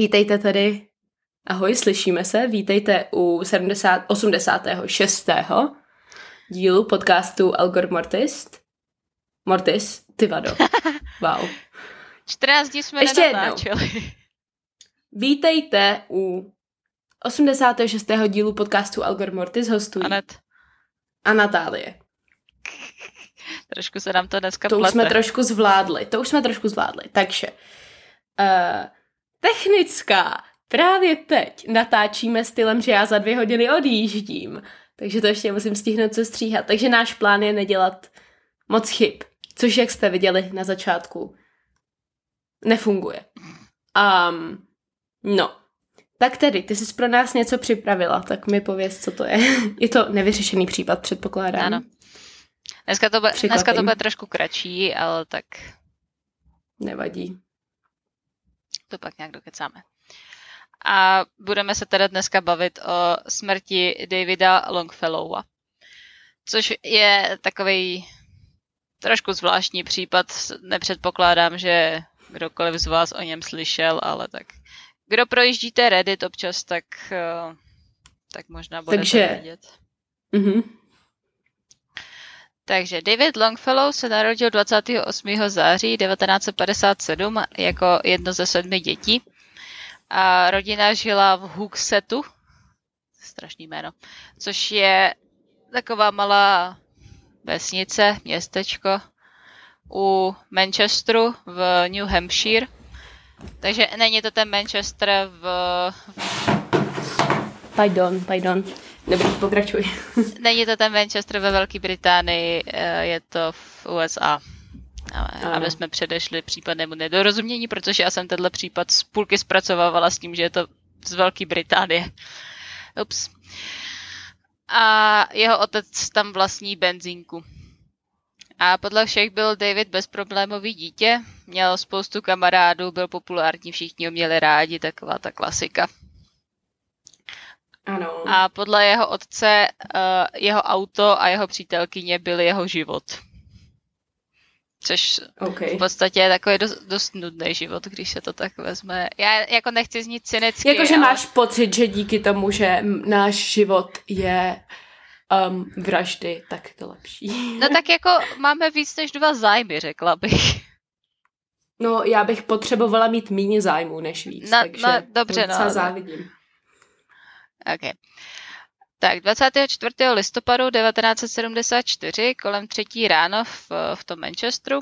Vítejte tady. Ahoj, slyšíme se. Vítejte u 70, 86. dílu podcastu Algor Mortis. Mortis, ty vado. Wow. 14 dní jsme Ještě nenatáčeli. Vítejte u 86. dílu podcastu Algor Mortis hostují Anet, a Natálie. trošku se nám to dneska To už plete. jsme trošku zvládli. To už jsme trošku zvládli. Takže uh, technická. Právě teď natáčíme stylem, že já za dvě hodiny odjíždím. Takže to ještě musím stihnout se stříhat. Takže náš plán je nedělat moc chyb. Což, jak jste viděli na začátku, nefunguje. Um, no. Tak tedy, ty jsi pro nás něco připravila, tak mi pověz, co to je. Je to nevyřešený případ, předpokládám. Ano. Dneska to, bude, dneska to bude trošku kratší, ale tak Nevadí. To pak nějak dokecáme. A budeme se teda dneska bavit o smrti Davida Longfellowa. Což je takový trošku zvláštní případ. Nepředpokládám, že kdokoliv z vás o něm slyšel, ale tak kdo projíždíte Reddit občas, tak, eh, tak možná budete Takže- vědět. Mhm. Takže David Longfellow se narodil 28. září 1957 jako jedno ze sedmi dětí. A rodina žila v Hooksetu, strašný jméno, což je taková malá vesnice, městečko u Manchesteru v New Hampshire. Takže není to ten Manchester v, Pardon, pardon. Dobrý, pokračuj. Není to ten Manchester ve Velké Británii, eh, je to v USA. Ale, aby jsme předešli případnému nedorozumění, protože já jsem tenhle případ z půlky zpracovávala s tím, že je to z Velké Británie. Ups. A jeho otec tam vlastní benzínku. A podle všech byl David bezproblémový dítě, měl spoustu kamarádů, byl populární, všichni ho měli rádi, taková ta klasika. Ano. A podle jeho otce, uh, jeho auto a jeho přítelkyně byly jeho život. Což OK. v podstatě je takový dost, dost nudný život, když se to tak vezme. Já jako nechci znít cynicky, Jakože ale máš pocit, že díky tomu, že náš život je um, vraždy, tak je to lepší. No tak jako máme víc než dva zájmy, řekla bych. No, já bych potřebovala mít méně zájmů než víc, No, takže no, dobře, no. závidím. Okay. Tak 24. listopadu 1974 kolem třetí ráno v, v tom Manchesteru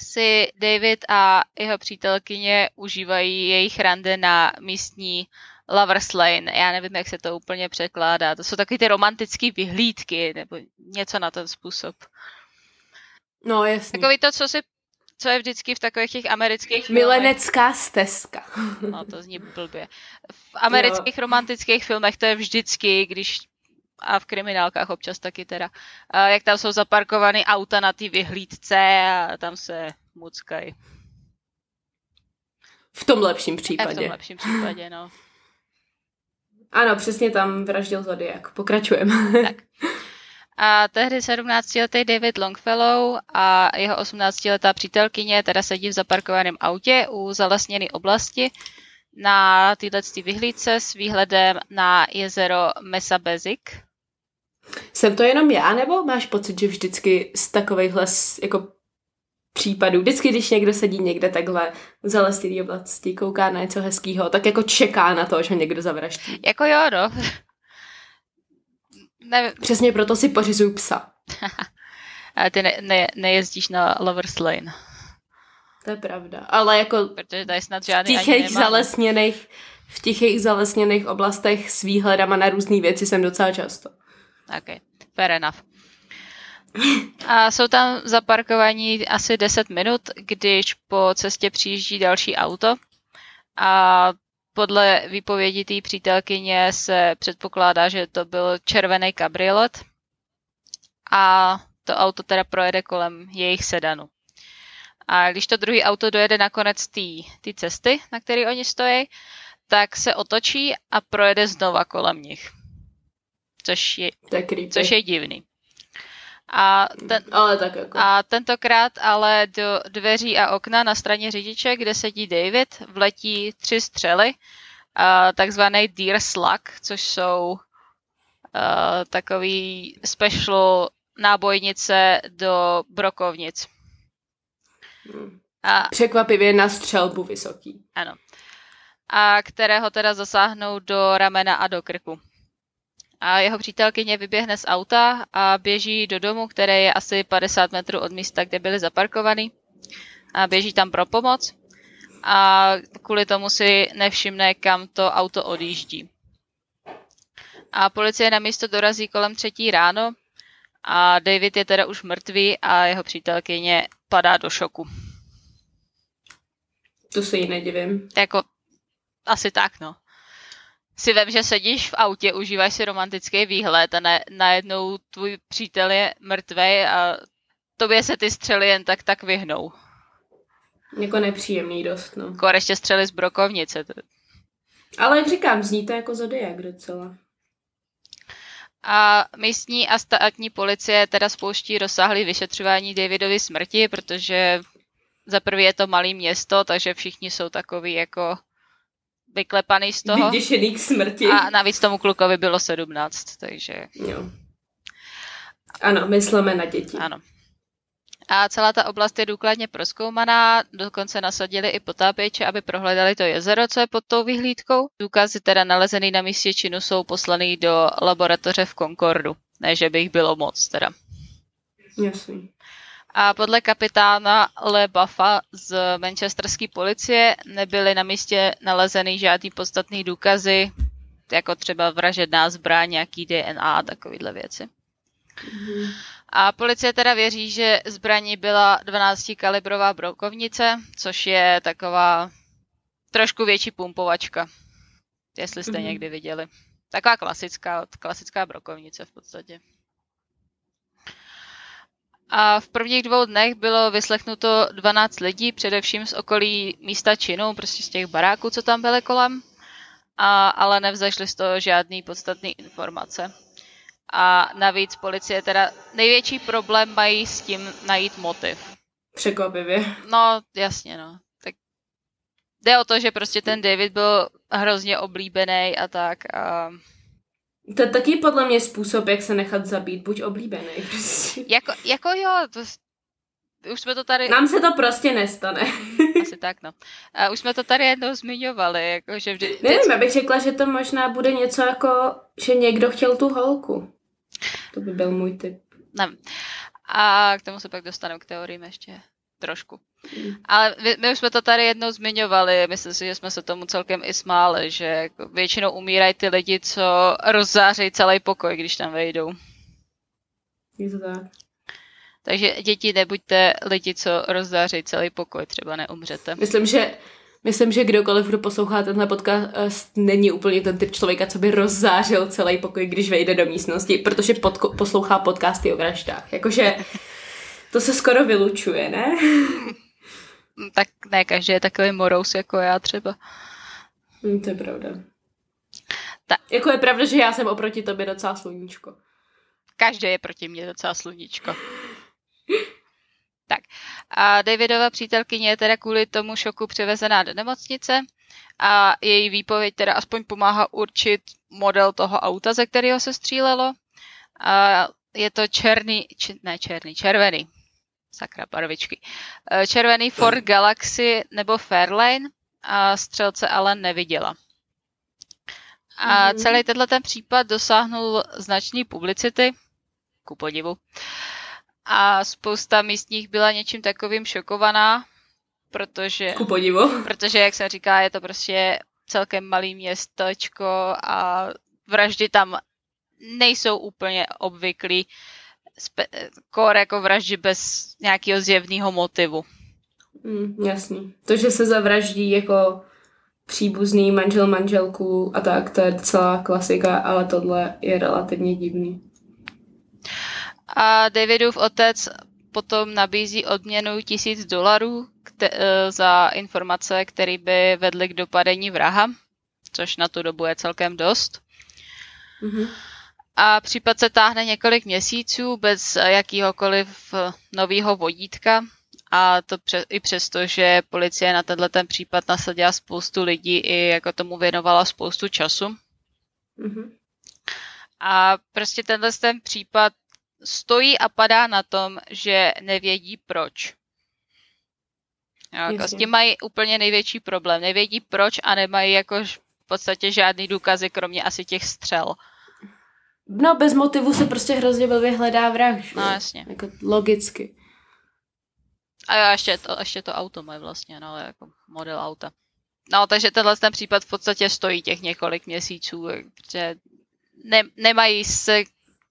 si David a jeho přítelkyně užívají jejich rande na místní Lover's Lane. Já nevím, jak se to úplně překládá. To jsou takové ty romantické vyhlídky nebo něco na ten způsob. No, jasně. Takový to, co si co je vždycky v takových těch amerických filmech. Milenecká stezka. No, to zní blbě. V amerických romantických filmech to je vždycky, když a v kriminálkách občas taky teda, a jak tam jsou zaparkovaný auta na ty vyhlídce a tam se muckají. V tom lepším A v případě. tom lepším případě, no. Ano, přesně tam vraždil Zodiak. Pokračujeme. Tak. A tehdy 17-letý David Longfellow a jeho 18-letá přítelkyně teda sedí v zaparkovaném autě u zalesněné oblasti na této vyhlídce s výhledem na jezero Mesa-Bezik. Jsem to jenom já, nebo máš pocit, že vždycky z takovýchhle jako případů, vždycky, když někdo sedí někde takhle v zalestilý oblasti, kouká na něco hezkýho, tak jako čeká na to, že ho někdo zavraždí. Jako jo, no. Ne, Přesně proto si pořizuju psa. ale ty ne, ne, nejezdíš na Lover's Lane, To je pravda. Ale jako protože tady snad v žádný ani tichých zalesněných, v tichých zalesněných oblastech s výhledama na různé věci jsem docela často. Okay, fair enough. A jsou tam zaparkovaní asi 10 minut, když po cestě přijíždí další auto A podle výpovědi té přítelkyně se předpokládá, že to byl červený kabriolet a to auto teda projede kolem jejich sedanu. A když to druhý auto dojede na konec té cesty, na které oni stojí, tak se otočí a projede znova kolem nich. Což je, což je divný. A, ten, ale tak jako. a tentokrát ale do dveří a okna na straně řidiče, kde sedí David, vletí tři střely, uh, takzvaný Deer Slug, což jsou uh, takový special nábojnice do brokovnic. Hmm. A, Překvapivě na střelbu vysoký. Ano. A kterého teda zasáhnou do ramena a do krku a jeho přítelkyně vyběhne z auta a běží do domu, které je asi 50 metrů od místa, kde byli zaparkovaný. A běží tam pro pomoc a kvůli tomu si nevšimne, kam to auto odjíždí. A policie na místo dorazí kolem třetí ráno a David je teda už mrtvý a jeho přítelkyně padá do šoku. To se jí nedivím. Jako, asi tak, no si vem, že sedíš v autě, užíváš si romantický výhled a na, najednou tvůj přítel je mrtvý a tobě se ty střely jen tak tak vyhnou. Jako nepříjemný dost, no. Jako ještě střely z brokovnice. Ale jak říkám, zní to jako Zodiak docela. A místní a státní policie teda spouští rozsáhlý vyšetřování Davidovy smrti, protože za prvé je to malé město, takže všichni jsou takový jako vyklepaný z toho. Vyděšený k smrti. A navíc tomu klukovi bylo 17, takže... Jo. Ano, myslíme na děti. Ano. A celá ta oblast je důkladně proskoumaná, dokonce nasadili i potápěče, aby prohledali to jezero, co je pod tou vyhlídkou. Důkazy teda nalezený na místě činu jsou poslaný do laboratoře v Concordu. Ne, že by jich bylo moc teda. Jasný. A podle kapitána Le Buffa z manchesterské policie nebyly na místě nalezeny žádný podstatný důkazy, jako třeba vražedná zbraň, nějaký DNA a takovéhle věci. Mm-hmm. A policie teda věří, že zbraní byla 12 kalibrová brokovnice, což je taková trošku větší pumpovačka, jestli jste mm-hmm. někdy viděli. Taková klasická, klasická brokovnice v podstatě. A v prvních dvou dnech bylo vyslechnuto 12 lidí, především z okolí místa činu, prostě z těch baráků, co tam byly kolem, a, ale nevzašly z toho žádný podstatný informace. A navíc policie teda největší problém mají s tím najít motiv. Překvapivě. No, jasně, no. Tak jde o to, že prostě ten David byl hrozně oblíbený a tak a to je taky podle mě způsob, jak se nechat zabít, buď oblíbený. Prostě. Jako, jako jo, to, už jsme to tady... Nám se to prostě nestane. Asi tak, no. A už jsme to tady jednou zmiňovali, jako, že vždy... Nevím, abych řekla, že to možná bude něco jako, že někdo chtěl tu holku. To by byl můj tip. Nevím. A k tomu se pak dostanu k teoriím ještě trošku. Ale my už jsme to tady jednou zmiňovali, myslím si, že jsme se tomu celkem i smáli, že jako většinou umírají ty lidi, co rozzářejí celý pokoj, když tam vejdou. Je to tak. Takže děti, nebuďte lidi, co rozzářejí celý pokoj, třeba neumřete. Myslím, že Myslím, že kdokoliv, kdo poslouchá tenhle podcast, není úplně ten typ člověka, co by rozzářil celý pokoj, když vejde do místnosti, protože podko- poslouchá podcasty o vraždách. Jakože to se skoro vylučuje, ne? Tak ne, každý je takový morous jako já třeba. Hmm, to je pravda. Ta. Jako je pravda, že já jsem oproti tobě docela sluníčko. Každý je proti mně docela sluníčko. tak. A Davidova přítelkyně je teda kvůli tomu šoku převezená do nemocnice a její výpověď teda aspoň pomáhá určit model toho auta, ze kterého se střílelo. A je to černý, či, ne černý, červený sakra, barvičky. Eh, červený Ford Galaxy nebo Fairlane a střelce ale neviděla. A mm-hmm. celý tenhle ten případ dosáhnul značné publicity, ku podivu. A spousta místních byla něčím takovým šokovaná, protože... Ku podivu. Protože, jak se říká, je to prostě celkem malý městečko a vraždy tam nejsou úplně obvyklý spe- core jako vraždy bez nějakého zjevného motivu. Mm, jasný. To, že se zavraždí jako příbuzný, manžel, manželku a tak, to je docela klasika, ale tohle je relativně divný. A Davidův otec potom nabízí odměnu tisíc dolarů eh, za informace, které by vedly k dopadení vraha, což na tu dobu je celkem dost. Mm-hmm. A případ se táhne několik měsíců bez jakýhokoliv nového vodítka. A to pře- i přesto, že policie na tenhle ten případ nasadila spoustu lidí i jako tomu věnovala spoustu času. Mm-hmm. A prostě tenhle ten případ stojí a padá na tom, že nevědí proč. Jako, s tím mají úplně největší problém. Nevědí proč a nemají jako v podstatě žádný důkazy, kromě asi těch střel. No, bez motivu se prostě hrozně velmi hledá vrah. Že? No, jasně. Jako logicky. A jo, ještě to, ještě to auto moje vlastně, no, jako model auta. No, takže tenhle ten případ v podstatě stojí těch několik měsíců, protože ne, nemají se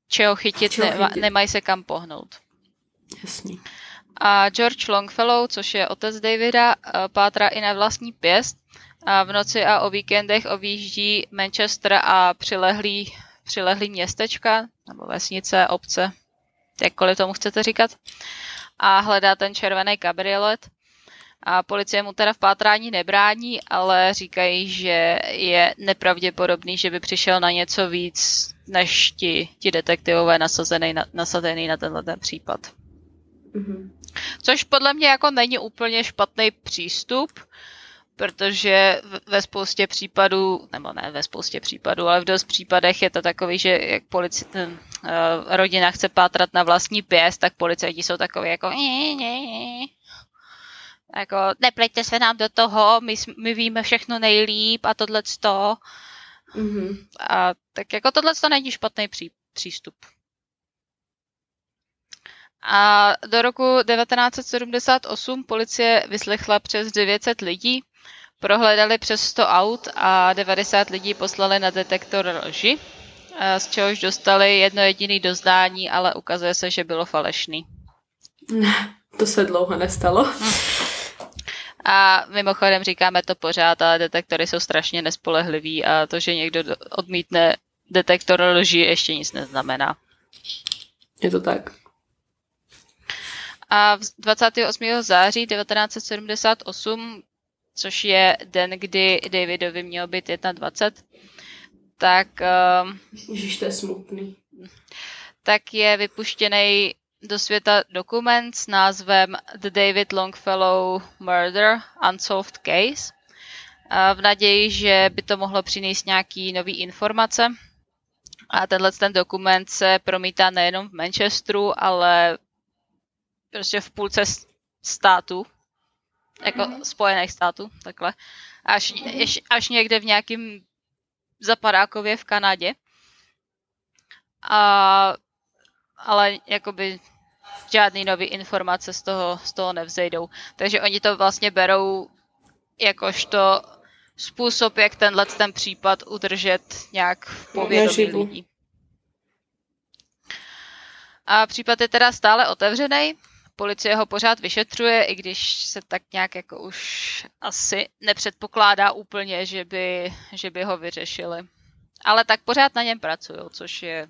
čeho chytit, čeho nema, chytit. nemají se kam pohnout. Jasný. A George Longfellow, což je otec Davida, eh, pátra i na vlastní pěst. A v noci a o víkendech objíždí Manchester a přilehlý, přilehlý městečka, nebo vesnice, obce, jakkoliv tomu chcete říkat. A hledá ten červený kabriolet. A policie mu teda v pátrání nebrání, ale říkají, že je nepravděpodobný, že by přišel na něco víc než ti, ti detektivové nasazený na, nasazený na tenhle ten případ. Mm-hmm. Což podle mě jako není úplně špatný přístup, protože ve spoustě případů, nebo ne ve spoustě případů, ale v dost případech je to takový, že jak polici, uh, rodina chce pátrat na vlastní pěst, tak policajti jsou takový jako jako nepleťte se nám do toho, my, my víme všechno nejlíp a tohle to. Mm-hmm. A tak jako tohle to není špatný pří, přístup. A do roku 1978 policie vyslechla přes 900 lidí, prohledali přes 100 aut a 90 lidí poslali na detektor lži, z čehož dostali jedno jediný dozdání, ale ukazuje se, že bylo falešný. To se dlouho nestalo. A mimochodem říkáme to pořád, ale detektory jsou strašně nespolehlivý a to, že někdo odmítne detektor lži, ještě nic neznamená. Je to tak. A 28. září 1978, což je den, kdy Davidovi měl být 21, tak... Ježiš, to je smutný. Tak je vypuštěný do světa dokument s názvem The David Longfellow Murder Unsolved Case v naději, že by to mohlo přinést nějaký nový informace. A tenhle ten dokument se promítá nejenom v Manchesteru, ale prostě v půlce státu, jako mm-hmm. Spojených států, takhle, až, až, až někde v nějakém zapadákově v Kanadě. A ale jakoby žádný nový informace z toho, z toho nevzejdou. Takže oni to vlastně berou jakožto způsob, jak tenhle ten případ udržet nějak v povědomí lidí. A případ je teda stále otevřený. Policie ho pořád vyšetřuje, i když se tak nějak jako už asi nepředpokládá úplně, že by, že by ho vyřešili. Ale tak pořád na něm pracují, což je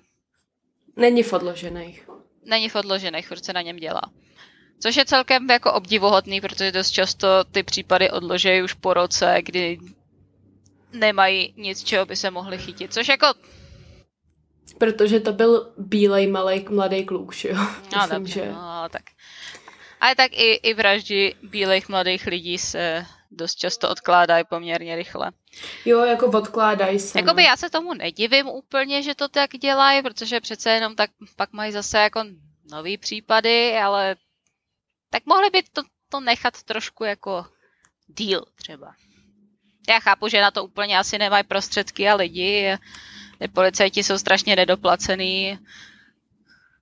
Není v odložených. Není v odložených, furt se na něm dělá. Což je celkem jako obdivuhodný, protože dost často ty případy odložejí už po roce, kdy nemají nic, čeho by se mohli chytit. Což jako... Protože to byl bílej malý mladý kluk, že jo? No, Myslím, dobře, že... no, ale tak. Ale tak i, i vraždy bílých mladých lidí se dost často odkládají poměrně rychle. Jo, jako odkládají se. Jakoby no. já se tomu nedivím úplně, že to tak dělají, protože přece jenom tak pak mají zase jako nový případy, ale tak mohli by to, to nechat trošku jako deal třeba. Já chápu, že na to úplně asi nemají prostředky a lidi. Policajti jsou strašně nedoplacený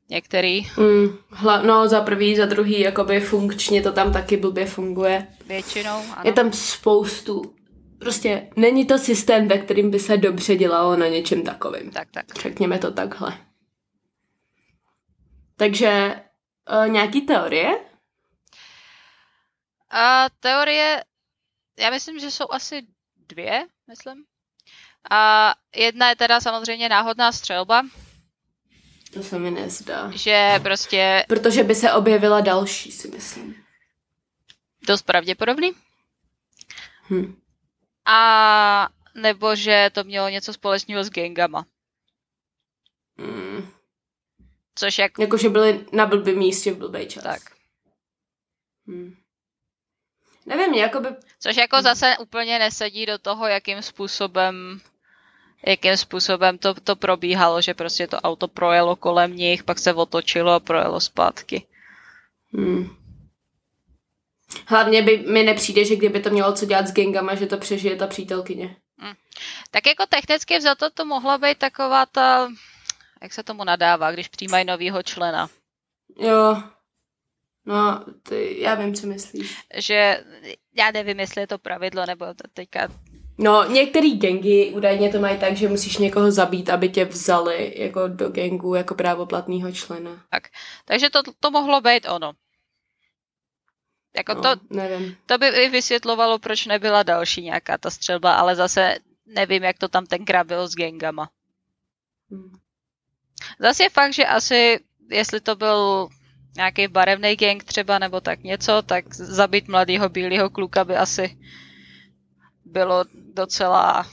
některý. Mm, hla, no za prvý, za druhý, jakoby funkčně to tam taky blbě funguje. Většinou, ano. Je tam spoustu, prostě není to systém, ve kterým by se dobře dělalo na něčem takovým. Tak, tak. Řekněme to takhle. Takže uh, nějaký teorie? A teorie, já myslím, že jsou asi dvě, myslím. A jedna je teda samozřejmě náhodná střelba, To se mi nezdá. že prostě Protože by se objevila další, si myslím. dost pravděpodobný. Hm. A nebo že to mělo něco společného s gangama. Mm. Což jako Jakože byli na blbém místě v blbý čas. tak. Hm. Nevím, jakoby... Což jako zase úplně nesedí do toho, jakým způsobem jakým způsobem to, to probíhalo, že prostě to auto projelo kolem nich, pak se otočilo a projelo zpátky. Hm. Hlavně by mi nepřijde, že kdyby to mělo co dělat s gangama, že to přežije ta přítelkyně. Tak jako technicky vzato to mohla být taková ta, jak se tomu nadává, když přijímají novýho člena. Jo. No, ty, já vím, co myslíš. Že já nevím, jestli je to pravidlo, nebo teďka No, některý gangy údajně to mají tak, že musíš někoho zabít, aby tě vzali jako do gangu jako právoplatného člena. Takže to, to mohlo být ono. Jako No, to, nevím. to by i vysvětlovalo, proč nebyla další nějaká ta střelba, ale zase nevím, jak to tam tenkrát bylo s gangama. Hm. Zase je fakt, že asi, jestli to byl nějaký barevný gang třeba, nebo tak něco, tak zabít mladého bílého kluka by asi bylo docela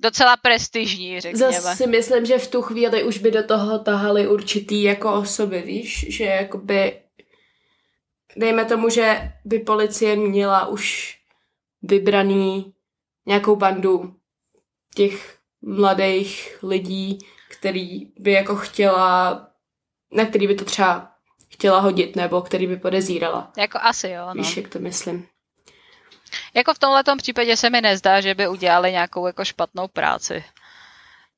docela prestižní, řekněme. Zase si myslím, že v tu chvíli už by do toho tahali určitý jako osoby, víš, že jakoby dejme tomu, že by policie měla už vybraný nějakou bandu těch mladých lidí, který by jako chtěla, na který by to třeba chtěla hodit, nebo který by podezírala. Jako asi jo, no. Víš, jak to myslím. Jako v tomhletom případě se mi nezdá, že by udělali nějakou jako špatnou práci.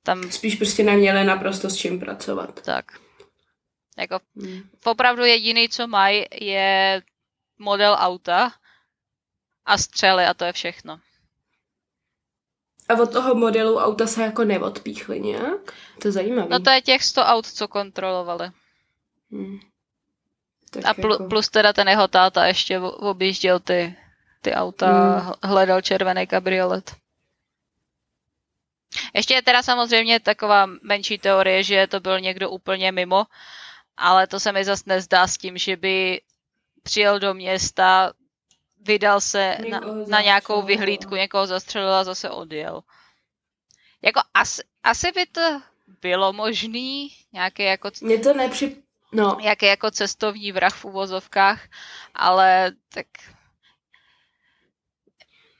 Tam Spíš prostě neměli naprosto s čím pracovat. tak. Jako Hmm. opravdu jediný, co mají, je model auta a střely a to je všechno. A od toho modelu auta se jako neodpíchli nějak? To je zajímavé. No to je těch 100 aut, co kontrolovali. Hmm. Tak A pl- jako... plus teda ten jeho táta ještě objížděl ty, ty auta, hl- hledal červený kabriolet. Ještě je teda samozřejmě taková menší teorie, že to byl někdo úplně mimo, ale to se mi zase nezdá s tím, že by přijel do města, vydal se na, na nějakou vyhlídku, někoho zastřelil a zase odjel. Jako asi, asi by to bylo možný, nějaký jako Mně to nepři... No, jaký jako cestovní vrah v uvozovkách, ale tak,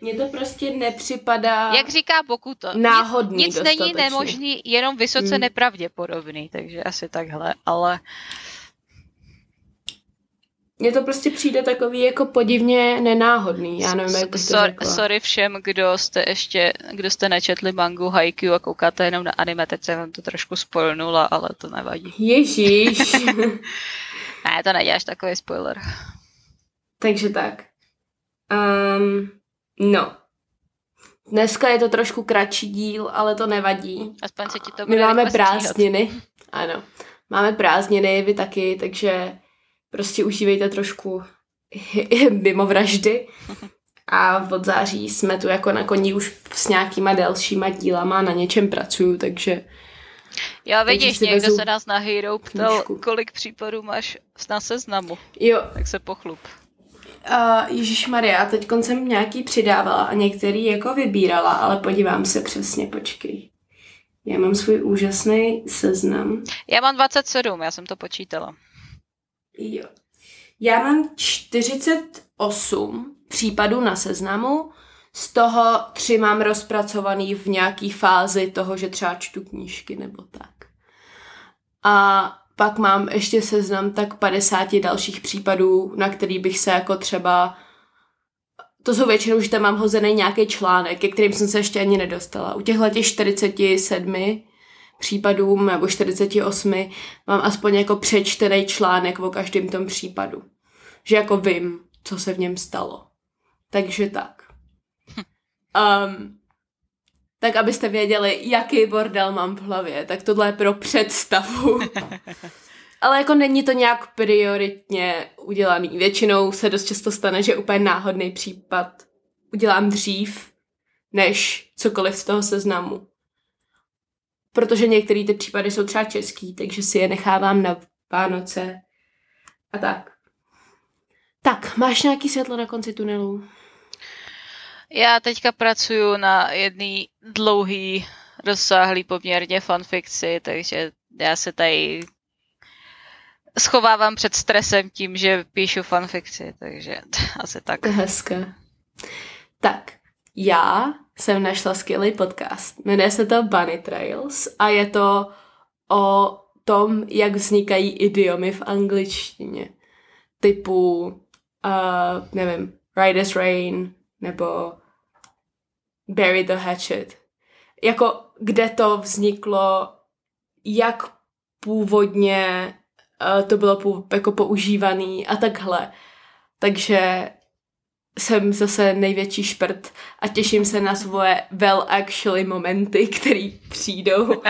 mně to prostě nepřipadá jak říká Bokuto, nic, náhodný nic není dostatečně. nemožný, jenom vysoce Hmm. nepravděpodobný, takže asi takhle, ale Mně to prostě přijde takový jako podivně nenáhodný. Já nevím, jak to sorry, řekla. sorry všem, kdo jste ještě, kdo jste nečetli mangu Haikyuu a koukáte jenom na anime, teď jsem vám to trošku spoilnula, ale to nevadí. Ježíš. Ne, to neděláš takový spoiler. Takže tak. Um, no. Dneska je to trošku kratší díl, ale to nevadí. Aspoň se ti to My bude máme rychle stříhat. prázdniny. Ano. Máme prázdniny, vy taky, takže prostě užívejte trošku mimo vraždy. A od září jsme tu jako na koni už s nějakýma delšíma dílama, na něčem pracuju, takže Takže vidíš, někdo se nás na Hero ptal, knížku. kolik případů máš na seznamu, jo. tak se pochlup. Uh, Ježíš Maria, teď jsem nějaký přidávala a některý jako vybírala, ale podívám se přesně, počkej. Já mám svůj úžasný seznam. Já mám 27, já jsem to počítala. Jo. Já mám 48 případů na seznamu, z toho tři mám rozpracovaný v nějaký fázi toho, že třeba čtu knížky nebo tak. A pak mám ještě seznam tak 50 dalších případů, na který bych se jako třeba to jsou většinou, že tam mám hozený nějaký článek, ke kterým jsem se ještě ani nedostala. U těchhle těch 47 případům nebo 48 mám aspoň jako přečtený článek o každém tom případu. Že jako vím, co se v něm stalo. Takže tak. Um, tak abyste věděli, jaký bordel mám v hlavě, tak tohle je pro představu. Ale jako není to nějak prioritně udělaný. Většinou se dost často stane, že úplně náhodný případ udělám dřív, než cokoliv z toho seznamu. Protože některé ty případy jsou třeba český, takže si je nechávám na Vánoce a tak. Tak, máš nějaký světlo na konci tunelu? Já teďka pracuju na jedný dlouhý, rozsáhlý poměrně fanfikci, takže já se tady schovávám před stresem tím, že píšu fanfikci, takže asi tak. Hezké. Tak, já jsem našla skvělý podcast. Jmenuje se to Bunny Trails a je to o tom, jak vznikají idiomy v angličtině. Typu, uh, nevím, Riders Rain nebo Bury the Hatchet. Jako, kde to vzniklo, jak původně uh, to bylo pů, jako používaný a takhle. Takže jsem zase největší šprt a těším se na svoje well actually momenty, které přijdou.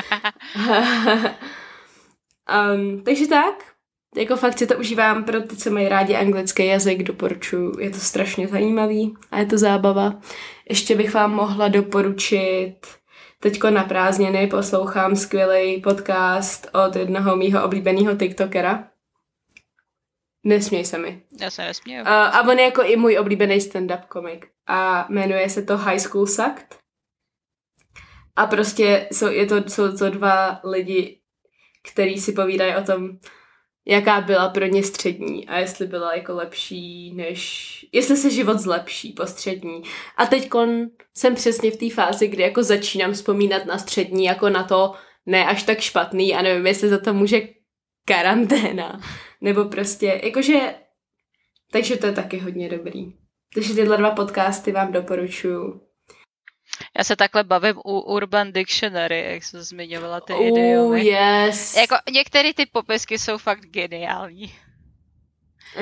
um, takže tak, jako fakt si to užívám pro ty, co mají rádi anglický jazyk, doporučuji, je to strašně zajímavý a je to zábava. Ještě bych vám mohla doporučit, teďko na prázdniny poslouchám skvělý podcast od jednoho mýho oblíbeného tiktokera, Nesměj se mi. Já se nesměju. Uh, a on je jako i můj oblíbený stand-up komik. A jmenuje se to High School Sucked. A prostě jsou, je to, jsou to dva lidi, kteří si povídají o tom, jaká byla pro ně střední a jestli byla jako lepší, než... Jestli se život zlepší po střední. A teď jsem přesně v té fázi, kdy jako začínám vzpomínat na střední jako na to ne až tak špatný a nevím, jestli za to může karanténa. Nebo prostě, jakože, takže to je taky hodně dobrý. Takže tyhle dva podcasty vám doporučuju. Já se takhle bavím u Urban Dictionary, jak jsem zmiňovala ty oh, idiomy. yes. Jako některé ty popisky jsou fakt geniální.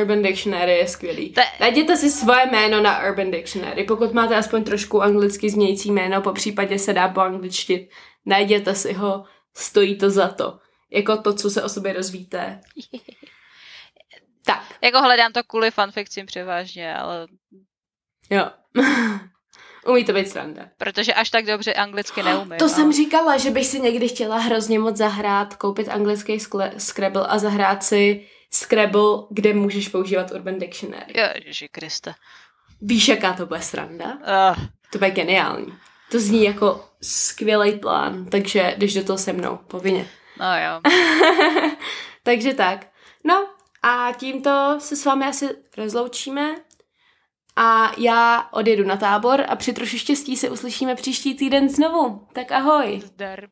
Urban Dictionary je skvělý. Te... Najděte si svoje jméno na Urban Dictionary. Pokud máte aspoň trošku anglicky znějící jméno, po případě se dá po angličtit, najděte si ho, stojí to za to. Jako to, co se o sobě rozvíte. Tak. Jako hledám to kvůli fanfikcím převážně, ale... Jo. Umí to být sranda. Protože až tak dobře anglicky neumím. To ale... jsem říkala, že bych si někdy chtěla hrozně moc zahrát, koupit anglický skle- Scrabble a zahrát si Scrabble, kde můžeš používat Urban Dictionary. Ježiši Kriste. Víš, jaká to bude sranda? Uh. To bude geniální. To zní jako skvělý plán, takže když do toho se mnou, povinně. No jo. takže tak. No, a tímto se s vámi asi rozloučíme a já odjedu na tábor a při troši štěstí se uslyšíme příští týden znovu. Tak ahoj. Zdar.